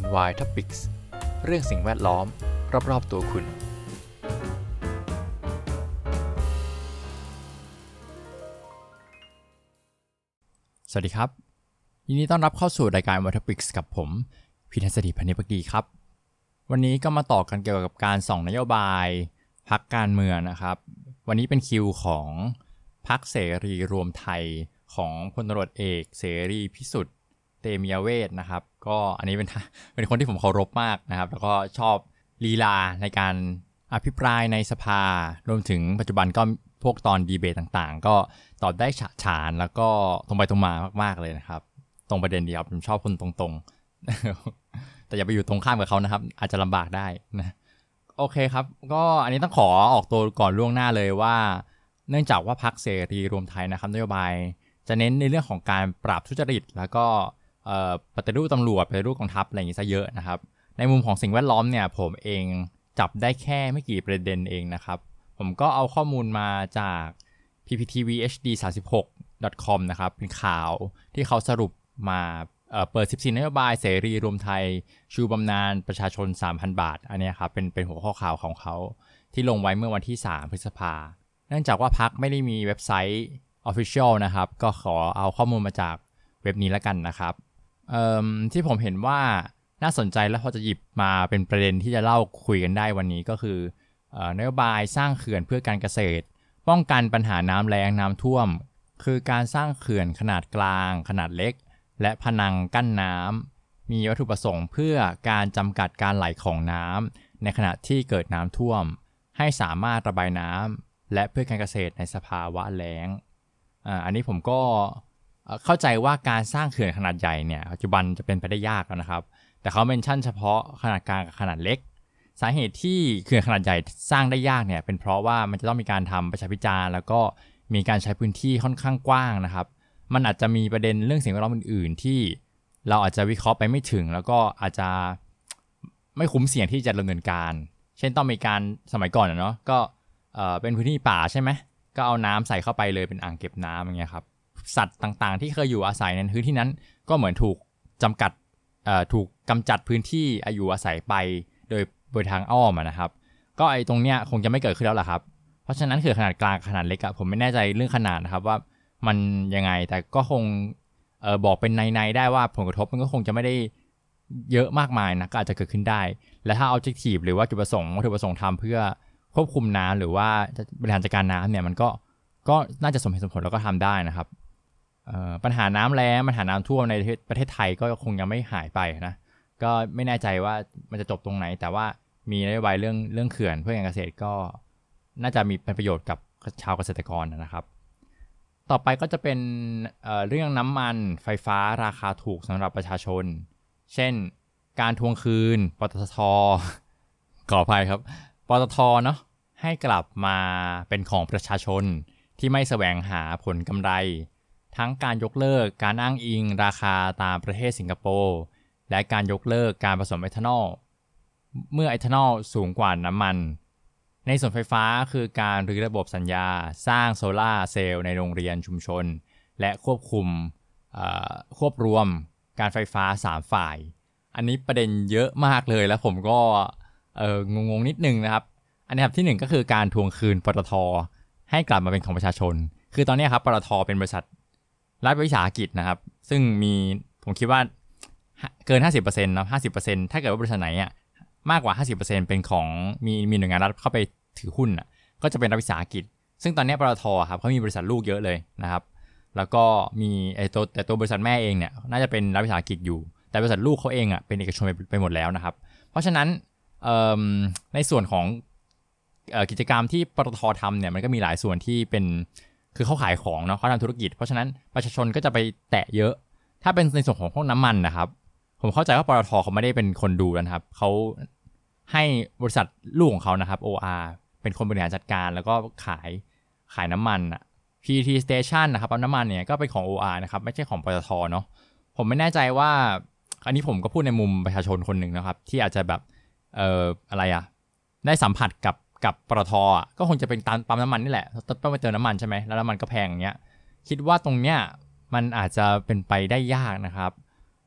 NY Topics เรื่องสิ่งแวดล้อม รอบๆตัวคุณ สวัสดีครับ ยินดีต้อนรับเข้าสู่รายการ w a t o p i c s กับผม พิทัศดีพันธิปกีครับ วันนี้ก็มาต่อกันเกี่ยวกับการส่องนโยบายพักการเมืองนะครับ วันนี้เป็นคิวของพักเสรีรวมไทยของพลตรวจเอกเสรีพิสุทธิ์เตมียเวทนะครับ ก็อันนี้เป็นเป็นคนที่ผมเคารพมากนะครับ แล้วก็ชอบลีลาในการอภิปรายในสภา รวมถึงปัจจุบันก็พวกตอนดีเบตต่างๆ ก็ตอบได้ฉะฉานแล้วก็ตรงไปตรงมามากๆเลยนะครับ ตรงประเด็นเดียวผมชอบคนตรงๆ แต่อย่าไปอยู่ตรงข้ามกับเขานะครับ อาจจะลำบากได้นะโอเคครับ ก็อันนี้ต้องขอออกตัวก่อนล่วงหน้าเลยว่า เนื่องจากว่าพักเสรีรวมไทยนะครับนโยบาย จะเน้นในเรื่องของการปราบทุจริต แล้วก็ ปฏิรูปตำรวจปฏิรูปกองทัพอะไรอย่างนี้ซะเยอะนะครับ ในมุมของสิ่งแวดล้อมเนี่ยผมเองจับได้แค่ไม่กี่ประเด็นเองนะครับ ผมก็เอาข้อมูลมาจาก pptvhd36.com นะครับ เป็นข่าวที่เขาสรุปมาเปิด 14 นโยบายเสรีรวมไทย ชูบำนาญประชาชน 3,000 บาท อันนี้ครับเป็นเป็นหัวข้อข่าวของเขา ที่ลงไว้เมื่อวันที่ 3 พฤษภา เนื่องจากว่าพักไม่ได้มีเว็บไซต์ Official นะครับ ก็ขอเอาข้อมูลมาจากเว็บนี้แล้วกันนะครับ ที่ผมเห็นว่าน่าสนใจและพอจะหยิบมาเป็นประเด็นที่จะเล่าคุยกันได้วันนี้ก็คือนโยบายสร้างเขื่อนเพื่อการเกษตร ป้องกันปัญหาน้ำแรงน้ำท่วม คือการสร้างเขื่อนขนาดกลาง ขนาดเล็ก และผนังกั้นน้ำมีวัตถุประสงค์เพื่อการจำกัดการไหลของน้ำในขณะที่เกิดน้ำท่วม ให้สามารถระบายน้ำและเพื่อการเกษตรในสภาวะแล้งอันนี้ผมก็ เข้าใจว่าการสร้างเขื่อนขนาดใหญ่เนี่ยปัจจุบันจะเป็นไปได้ยากแล้วนะครับ แต่เขาเป็นชั่นเฉพาะขนาดกลางกับขนาดเล็ก สาเหตุที่เขื่อนขนาดใหญ่สร้างได้ยากเนี่ยเป็นเพราะว่ามันจะต้องมีการทำประชาพิจารณ์แล้วก็มีการใช้พื้นที่ค่อนข้างกว้างนะครับ มันอาจจะมีประเด็นเรื่องสิ่งแวดล้อมอื่น ๆ ที่เราอาจจะวิเคราะห์ไปไม่ถึง แล้วก็อาจจะไม่คุ้มเสี่ยงที่จะดำเนินการ เช่นต้องมีการสมัยก่อนเนาะก็เป็นพื้นที่ป่าใช่ไหมก็เอาน้ำใส่เข้าไปเลยเป็นอ่างเก็บน้ำอย่างเงี้ยครับ สัตว์ต่างๆ ที่เคยอยู่อาศัยในพื้นที่นั้น ก็เหมือนถูกจำกัดถูกกำจัดพื้นที่อายุอาศัยไปโดยโดยทางอ้อมนะครับ ก็ไอ้ตรงเนี้ยคงจะไม่เกิดขึ้นแล้วล่ะครับ เพราะฉะนั้นคือขนาดกลางขนาดเล็กอะผมไม่แน่ใจเรื่องขนาดนะครับว่ามันยังไงแต่ก็คงออบอกเป็นในๆได้ว่าผลกระทบมันก็คงจะไม่ได้เยอะมากมายนะก็อาจจะเกิดขึ้นได้ และถ้าเอาจิ e ทีฟหรือว่าจุดประสงค์วัตถุประสงค์ทำเพื่อควบคุมน้ำหรือว่าบริหารจัดการน้ำเนี่ยมันก็ก็น่าจะสมเหตุสมผลแล้วก็ทำได้นะครับ ปัญหาน้ำแล้งปัญหาน้ำท่วมในประเทศไทยก็คงยังไม่หายไปนะก็ไม่แน่ใจว่ามันจะจบตรงไหน แต่ว่ามีนโยบายเรื่องเรื่องเขื่อนเพื่อการเกษตรก็น่าจะมีเป็นประโยชน์กับชาวเกษตรกรนะครับ ต่อไปก็จะเป็นเเรื่องน้ำมันไฟฟ้าราคาถูกสำหรับประชาชน เช่น การทวงคืน ปตทขออภัยครับ ปตทเนาะให้กลับมาเป็นของประชาชนที่ไม่แสวงหาผลกำไร ทั้งการยกเลิกการอ้างอิงราคาตามประเทศสิงคโปร์และการยกเลิกการผสมเอทานอลเมื่อเอทานอลสูงกว่าน้ำมัน ในส่วนไฟฟ้าคือการรื้อระบบสัญญา สร้างโซลาเซลล์ในโรงเรียนชุมชน และควบคุมควบรวมการไฟฟ้า 3 ฝ่าย อันนี้ประเด็นเยอะมากเลยแล้วผมก็งงๆนิดนึงนะครับ อันนี้ครับที่ 1 ก็คือการทวงคืนปตทให้กลับมาเป็นของประชาชน คือตอนนี้ครับปตทเป็นบริษัท รัฐวิสาหกิจนะครับ ซึ่งมีผมคิดว่าเกิน 50%นะ50%ถ้าเกิดว่าบริษัทไหนอะมากกว่า 50%เป็นของมีมีหน่วยงานรัฐเข้าไปถือหุ้นอะก็จะเป็นรัฐวิสาหกิจ ซึ่งตอนนี้ปตทครับเขามีบริษัทลูกเยอะเลยนะครับ แล้วก็มีไอ้ตัวแต่ตัวบริษัทแม่เองเนี่ยน่าจะเป็นรัฐวิสาหกิจอยู่ แต่บริษัทลูกเขาเองอะเป็นเอกชนไปไปหมดแล้วนะครับ เพราะฉะนั้นในส่วนของกิจกรรมที่ปตททำเนี่ยมันก็มีหลายส่วนที่เป็น คือเขาขายของเนาะเขาทำธุรกิจ เพราะฉะนั้นประชาชนก็จะไปแตะเยอะ ถ้าเป็นในส่วนของพวกน้ำมันนะครับ ผมเข้าใจว่าปตทเขาไม่ได้เป็นคนดูนะครับเขาให้บริษัทลูกของเขานะครับ OR เป็นคนบริหารจัดการ แล้วก็ขายขายน้ำมันอะ PT Station นะครับปั๊มน้ำมันเนี่ยก็เป็นของ OR นะครับไม่ใช่ของปตทเนาะผมไม่แน่ใจว่า อันนี้ผมก็พูดในมุมประชาชนคนหนึ่งนะครับ ที่อาจจะแบบเอ่ออะไรอะได้สัมผัสกับ กับปตทก็คงจะเป็นปั๊มน้ำมันนี่แหละต้องไปเติมน้ำมันใช่ไหมแล้วน้ำมันก็แพงอย่างเงี้ยคิดว่าตรงเนี้ยมันอาจจะเป็นไปได้ยากนะครับ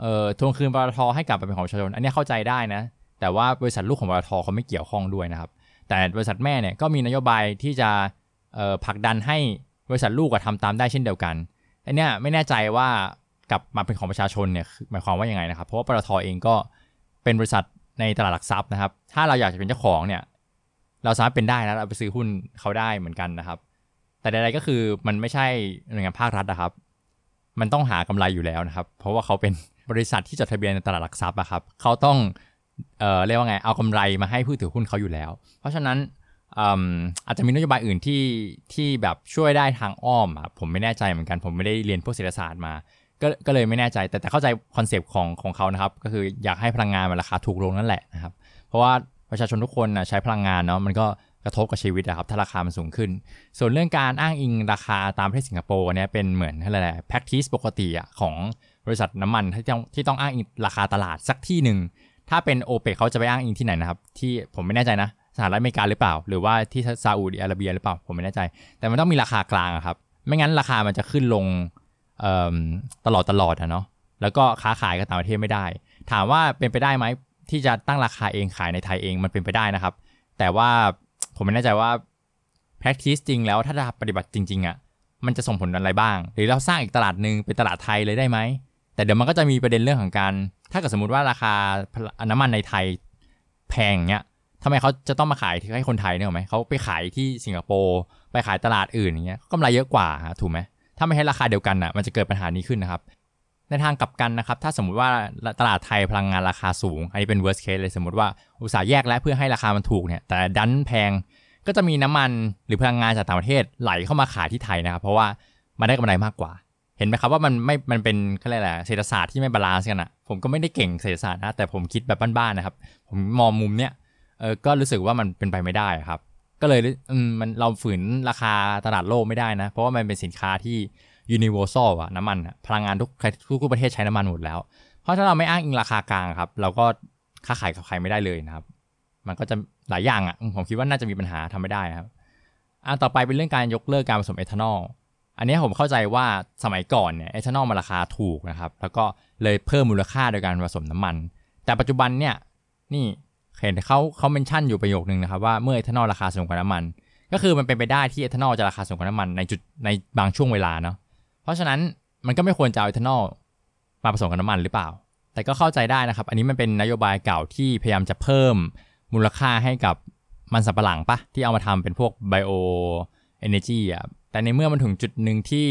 เอ่อทวงคืนปตทให้กลับไปเป็นของประชาชนอันนี้เข้าใจได้นะ แต่ว่าบริษัทลูกของปตทเขาไม่เกี่ยวข้องด้วยนะครับ แต่บริษัทแม่เนี่ยก็มีนโยบายที่จะเอ่อผลักดันให้บริษัทลูกก็ทำตามได้เช่นเดียวกันอันเนี้ยไม่แน่ใจว่ากลับมาเป็นของประชาชนเนี่ยหมายความว่ายังไงนะครับ เพราะว่าปตทเองก็เป็นบริษัทในตลาดหลักทรัพย์นะครับ ถ้าเราอยากจะเป็นเจ้าของเนี่ย เราสามารถเป็นได้นะเราไปซื้อหุ้นเขาได้เหมือนกันนะครับ แต่ใดๆก็คือมันไม่ใช่หน่วยงานภาครัฐนะครับ มันต้องหากำไรอยู่แล้วนะครับ เพราะว่าเขาเป็นบริษัทที่จดทะเบียนในตลาดหลักทรัพย์นะครับเขาต้องเอ่อเรียกว่าไงเอากำไรมาให้ผู้ถือหุ้นเขาอยู่แล้ว เพราะฉะนั้นอาจจะมีนโยบายอื่นที่ที่แบบช่วยได้ทางอ้อมครับผมไม่แน่ใจเหมือนกัน ผมไม่ได้เรียนพวกเศรษฐศาสตร์มาก็ก็เลยไม่แน่ใจแต่แต่เข้าใจคอนเซปต์ของของเขานะครับ ก็คืออยากให้พลังงานมันราคาถูกลงนั่นแหละนะครับ เพราะว่า ประชาชนทุกคนนะใช้พลังงานเนาะมันก็กระทบกับชีวิตนะครับถ้าราคามันสูงขึ้น ส่วนเรื่องการอ้างอิงราคาตามประเทศสิงคโปร์เนี่ยเป็นเหมือนอะไรแหละ practice ปกติอะของบริษัทน้ำมันที่ต้องที่ต้องอ้างอิงราคาตลาดสักที่หนึ่งถ้าเป็นโอเปกเขาจะไปอ้างอิงที่ไหนนะครับที่ผมไม่แน่ใจนะสหรัฐอเมริกาหรือเปล่า หรือว่าที่ซาอุดิอาระเบียหรือเปล่าผมไม่แน่ใจ แต่มันต้องมีราคากลางครับไม่งั้นราคามันจะขึ้นลงตลอดตลอดอะเนาะแล้วก็ค้าขายกับต่างประเทศไม่ได้ ถามว่าเป็นไปได้ไหม ที่จะตั้งราคาเองขายในไทยเองมันเป็นไปได้นะครับ แต่ว่าผมไม่แน่ใจว่า practice จริงแล้วถ้าจะปฏิบัติจริงๆอะ่ะมันจะส่งผลอะไรบ้าง หรือเราสร้างอีกตลาดหนึ่งเป็นตลาดไทยเลยได้ไหม แต่เดี๋ยวมันก็จะมีประเด็นเรื่องของการ ถ้าเกิดสมมติว่าราคาน้ำมันในไทยแพงเงี้ยทำไมเขาจะต้องมาขายให้คนไทยเนี่ยหรอไหมเขาไปขายที่สิงคโปร์ไปขายตลาดอื่นอย่างเงี้ยกำไรเยอะกว่าถูกไหมถ้าไม่ให้ราคาเดียวกันอะมันจะเกิดปัญหานี้ขึ้นนะครับ ในทางกลับกันนะครับ ถ้าสมมุติว่าตลาดไทยพลังงานราคาสูง อันนี้เป็น worst case เลยสมมติว่าอุตส่าห์แยกแล้วเพื่อให้ราคามันถูกเนี่ย แต่ดันแพงก็จะมีน้ำมันหรือพลังงานจากต่างประเทศไหลเข้ามาขายที่ไทยนะครับ เพราะว่ามันได้กำไรมากกว่า เห็นไหมครับว่ามันไม่ มันเป็นอะไรแหละเศรษฐศาสตร์ที่ไม่ balance กันอะผมก็ไม่ได้เก่งเศรษฐศาสตร์นะ แต่ผมคิดแบบบ้านๆนะครับ ผมมองมุมเนี้ย เออ ก็รู้สึกว่ามันเป็นไปไม่ได้ครับ ก็เลยอืมมันเราฝืนราคาตลาดโลกไม่ได้นะ เพราะว่ามันเป็นสินค้าที่ universal อะน้ำมันพลังงานทุกทุกประเทศใช้น้ำมันหมดแล้ว เพราะถ้าเราไม่อ้างอิงราคากลางครับเราก็ค้าขายกับใครไม่ได้เลยนะครับ มันก็จะหลายอย่างอะผมคิดว่าน่าจะมีปัญหาทำไม่ได้ครับอันต่อไปเป็นเรื่องการยกเลิกการผสมเอทานอลอันนี้ผมเข้าใจว่าสมัยก่อนเนี่ยเอทานอลมันราคาถูกนะครับ แล้วก็เลยเพิ่มมูลค่าโดยการผสมน้ำมัน แต่ปัจจุบันเนี่ยนี่เห็นเขาเขา mention อยู่ประโยคนึงนะครับว่าเมื่อเอทานอลราคาสูงกว่าน้ำมัน ก็คือมันเป็นไปได้ที่เอทานอลจะราคาสูงกว่าน้ำมันในจุดในบางช่วงเวลาเนาะ เพราะฉะนั้นมันก็ไม่ควรจะเอาเอทานอลมาผสมกับน้ำมันหรือเปล่า แต่ก็เข้าใจได้นะครับ อันนี้มันเป็นนโยบายเก่าที่พยายามจะเพิ่มมูลค่าให้กับมันสำปะหลังปะที่เอามาทำเป็นพวก bioenergy อะแต่ในเมื่อมันถึงจุดหนึ่งที่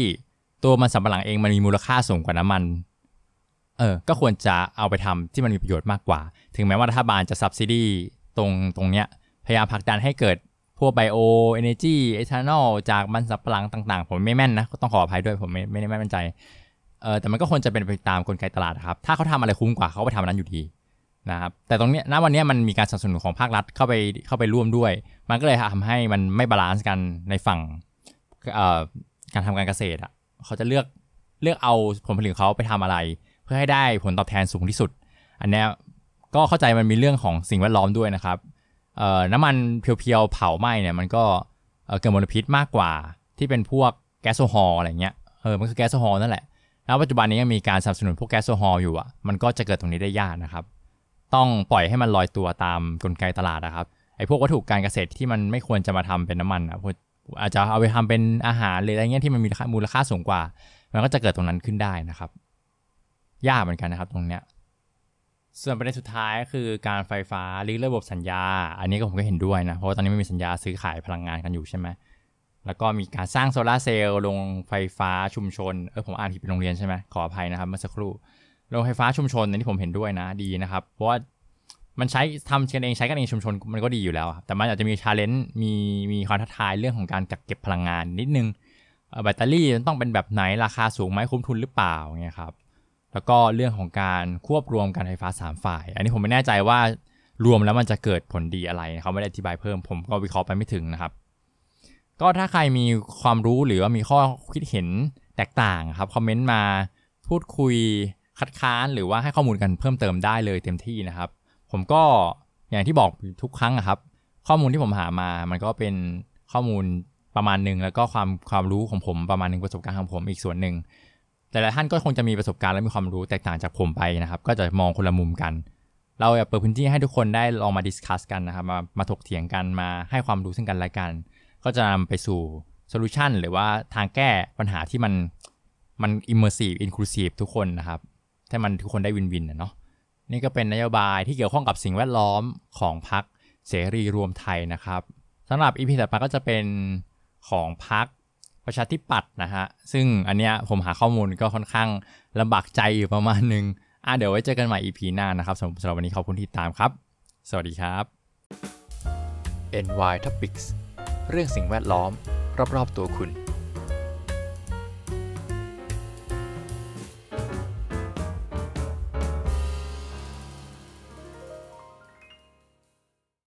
ตัวมันสำปะหลังเองมันมีมูลค่าสูงกว่าน้ำมันเออก็ควรจะเอาไปทำที่มันมีประโยชน์มากกว่า ถึงแม้ว่ารัฐบาลจะ subsidy ตรงตรงเนี้ยพยายามผลักดันให้เกิด พวก bioenergy เอทานอลจากมันสำปะหลังต่าง ๆ ผมไม่แม่นนะต้องขออภัยด้วยผมไม่ไม่ได้มั่นใจเออแต่มันก็ควรจะเป็นไปตามกลไกตลาดครับ ถ้าเขาทำอะไรคุ้มกว่าเขาไปทำนั้นอยู่ดีนะครับแต่ตรงนี้ณวันนี้มันมีการสนับสนุนของภาครัฐเข้าไปเข้าไปร่วมด้วย มันก็เลยทำให้มันไม่ balance กันในฝั่งการทำการเกษตรอะเขาจะเลือกเลือกเอาผลผลิตเขาไปทำอะไร เพื่อให้ได้ผลตอบแทนสูงที่สุด อันนี้ก็เข้าใจมันมีเรื่องของสิ่งแวดล้อมด้วยนะครับ น้ำมันเพียวๆเผาไหม้เนี่ยมันก็เกิดมลพิษมากกว่าที่เป็นพวกแก๊สโซฮอลอะไรเงี้ยเออมันคือแก๊สโซฮอลนั่นแหละแล้วปัจจุบันนี้ยังมีการสนับสนุนพวกแก๊สโซฮอลอยู่อะมันก็จะเกิดตรงนี้ได้ยากนะครับ ต้องปล่อยให้มันลอยตัวตามกลไกตลาดนะครับไอ้พวกวัตถุการเกษตรที่มันไม่ควรจะมาทำเป็นน้ามันอะอาจจะเอาไปทำเป็นอาหารหรืออะไรเงี้ยที่มันมีมูลค่าสูงกว่า มันก็จะเกิดตรงนั้นขึ้นได้นะครับ ยากเหมือนกันนะครับตรงเนี้ย ส่วนประเด็นสุดท้ายคือการไฟฟ้าลิระบบสัญญา อันนี้ก็ผมก็เห็นด้วยนะ เพราะว่าตอนนี้ไม่มีสัญญาซื้อขายพลังงานกันอยู่ใช่ไหมแล้วก็มีการสร้างโซลาเซลล์ลงไฟฟ้าชุมชน เออผมอ่านผิดเป็นโรงเรียนใช่ไหมขออภัยนะครับเมื่อสักครู่โรงไฟฟ้าชุมชนนที่ผมเห็นด้วยนะดีนะครับ เพราะว่ามันใช้ทำกันเองใช้กันเองชุมชนมันก็ดีอยู่แล้ว แต่มันอาจจะมีชาเลนจ์มีมีความท้าทายเรื่องของการกักเก็บพลังงานนิดนึงแบตเตอรี่ต้องเป็นแบบไหนราคาสูงไหมคุ้มทุนหรือเปล่าเงี้ยครับ แล้วก็เรื่องของการควบรวมการไฟฟ้า 3 ฝ่าย อันนี้ผมไม่แน่ใจว่ารวมแล้วมันจะเกิดผลดีอะไรเขาไม่ได้อธิบายเพิ่ม ผมก็วิเคราะห์ไปไม่ถึงนะครับ ก็ถ้าใครมีความรู้หรือว่ามีข้อคิดเห็นแตกต่างครับคอมเมนต์มาพูดคุยคัดค้านหรือว่าให้ข้อมูลกันเพิ่มเติมได้เลยเต็มที่นะครับ ผมก็อย่างที่บอกทุกครั้งครับ ข้อมูลที่ผมหามา มันก็เป็นข้อมูลประมาณหนึ่งแล้วก็ความความรู้ของผมประมาณหนึ่งประสบการณ์ของผมอีกส่วนหนึ่ง แต่ละท่านก็คงจะมีประสบการณ์และมีความรู้แตกต่างจากผมไปนะครับ ก็จะมองคนละมุมกัน เราอยากเปิดพื้นที่ให้ทุกคนได้ลองมาดิสคัสกันนะครับ มามาถกเถียงกันมาให้ความรู้ซึ่งกันและกัน ก็จะนำไปสู่solution หรือว่าทางแก้ปัญหาที่มันมัน immersive inclusive ทุกคนนะครับให้มันทุกคนได้ win-win นะเนาะนี่ก็เป็นนโยบายที่เกี่ยวข้องกับสิ่งแวดล้อมของพรรคเสรีรวมไทยนะครับสำหรับ EP ถัดไปก็จะเป็นของพรรค ประชาธิปัตย์นะฮะ ซึ่งอันเนี้ยผมหาข้อมูลก็ค่อนข้างลำบากใจอยู่ประมาณนึง อะเดี๋ยวไว้เจอกันใหม่ EP หน้านะครับสำหรับสำหรับวันนี้ขอบคุณที่ติดตามครับ สวัสดีครับ NY Topics เรื่องสิ่งแวดล้อม รอบๆตัวคุณ